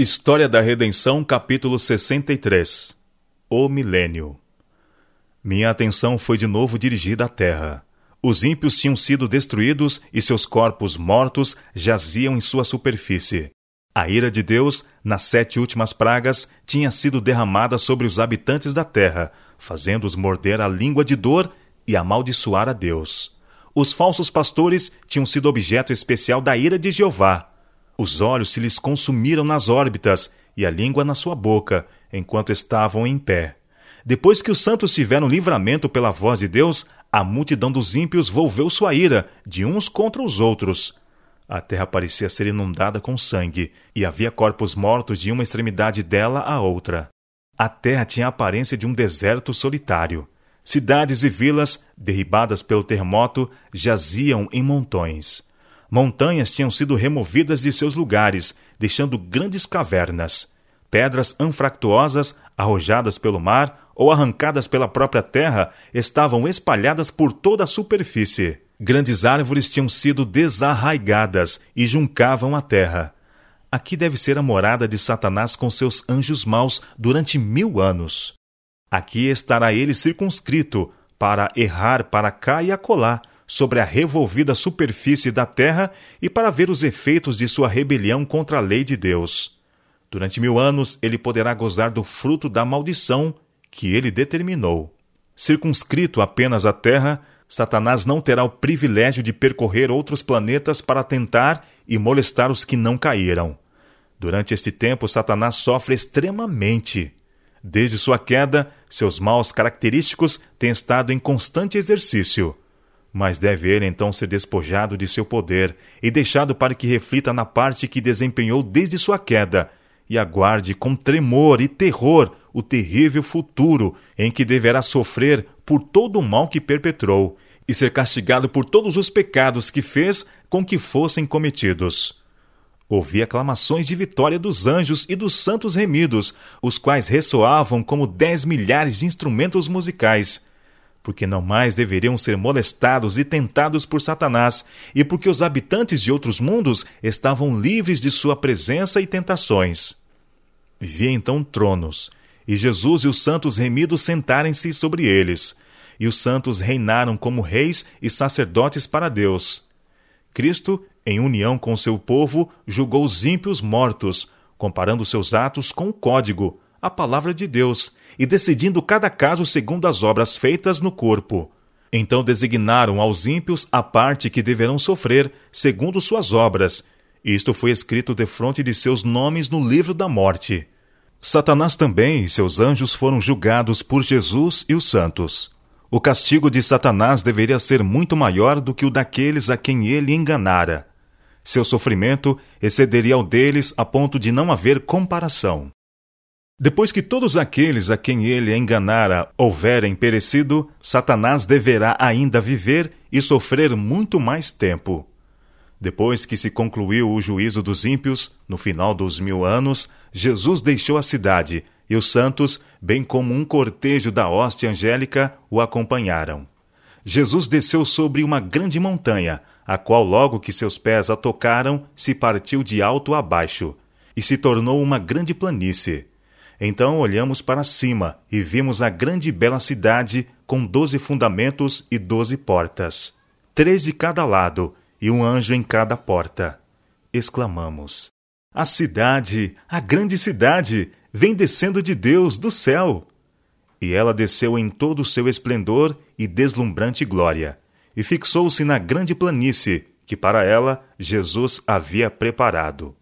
História da Redenção, capítulo 63 O Milênio Minha atenção foi de novo dirigida à terra. Os ímpios tinham sido destruídos e seus corpos mortos jaziam em sua superfície. A ira de Deus, nas sete últimas pragas, tinha sido derramada sobre os habitantes da terra, fazendo-os morder a língua de dor e amaldiçoar a Deus. Os falsos pastores tinham sido objeto especial da ira de Jeová. Os olhos se lhes consumiram nas órbitas e a língua na sua boca, enquanto estavam em pé. Depois que os santos tiveram livramento pela voz de Deus, a multidão dos ímpios volveu sua ira, de uns contra os outros. A terra parecia ser inundada com sangue, e havia corpos mortos de uma extremidade dela à outra. A terra tinha a aparência de um deserto solitário. Cidades e vilas, derribadas pelo terremoto, jaziam em montões. Montanhas tinham sido removidas de seus lugares, deixando grandes cavernas. Pedras anfractuosas, arrojadas pelo mar ou arrancadas pela própria terra, estavam espalhadas por toda a superfície. Grandes árvores tinham sido desarraigadas e juncavam a terra. Aqui deve ser a morada de Satanás com seus anjos maus durante mil anos. Aqui estará ele circunscrito, para errar para cá e acolá, sobre a revolvida superfície da terra e para ver os efeitos de sua rebelião contra a lei de Deus. Durante mil anos ele poderá gozar do fruto da maldição que ele determinou. Circunscrito apenas à terra, Satanás não terá o privilégio de percorrer outros planetas para tentar e molestar os que não caíram. Durante este tempo, Satanás sofre extremamente. Desde sua queda, seus maus característicos têm estado em constante exercício. Mas deve ele então ser despojado de seu poder e deixado para que reflita na parte que desempenhou desde sua queda e aguarde com tremor e terror o terrível futuro em que deverá sofrer por todo o mal que perpetrou e ser castigado por todos os pecados que fez com que fossem cometidos. Ouvi aclamações de vitória dos anjos e dos santos remidos, os quais ressoavam como dez milhares de instrumentos musicais, porque não mais deveriam ser molestados e tentados por Satanás, e porque os habitantes de outros mundos estavam livres de sua presença e tentações. Vi então tronos, e Jesus e os santos remidos sentarem-se sobre eles, e os santos reinaram como reis e sacerdotes para Deus. Cristo em união com seu povo, julgou os ímpios mortos, comparando seus atos com o código, a palavra de Deus, e decidindo cada caso segundo as obras feitas no corpo. Então designaram aos ímpios a parte que deverão sofrer, segundo suas obras. Isto foi escrito defronte de seus nomes no livro da morte. Satanás também e seus anjos foram julgados por Jesus e os santos. O castigo de Satanás deveria ser muito maior do que o daqueles a quem ele enganara. Seu sofrimento excederia ao deles a ponto de não haver comparação. Depois que todos aqueles a quem ele enganara houverem perecido, Satanás deverá ainda viver e sofrer muito mais tempo. Depois que se concluiu o juízo dos ímpios, no final dos mil anos, Jesus deixou a cidade, e os santos, bem como um cortejo da hoste angélica, o acompanharam. Jesus desceu sobre uma grande montanha, a qual, logo que seus pés a tocaram, se partiu de alto a baixo, e se tornou uma grande planície. Então olhamos para cima e vimos a grande e bela cidade com doze fundamentos e doze portas, três de cada lado e um anjo em cada porta. Exclamamos: A cidade, a grande cidade, vem descendo de Deus do céu. E ela desceu em todo o seu esplendor e deslumbrante glória e fixou-se na grande planície que para ela Jesus havia preparado.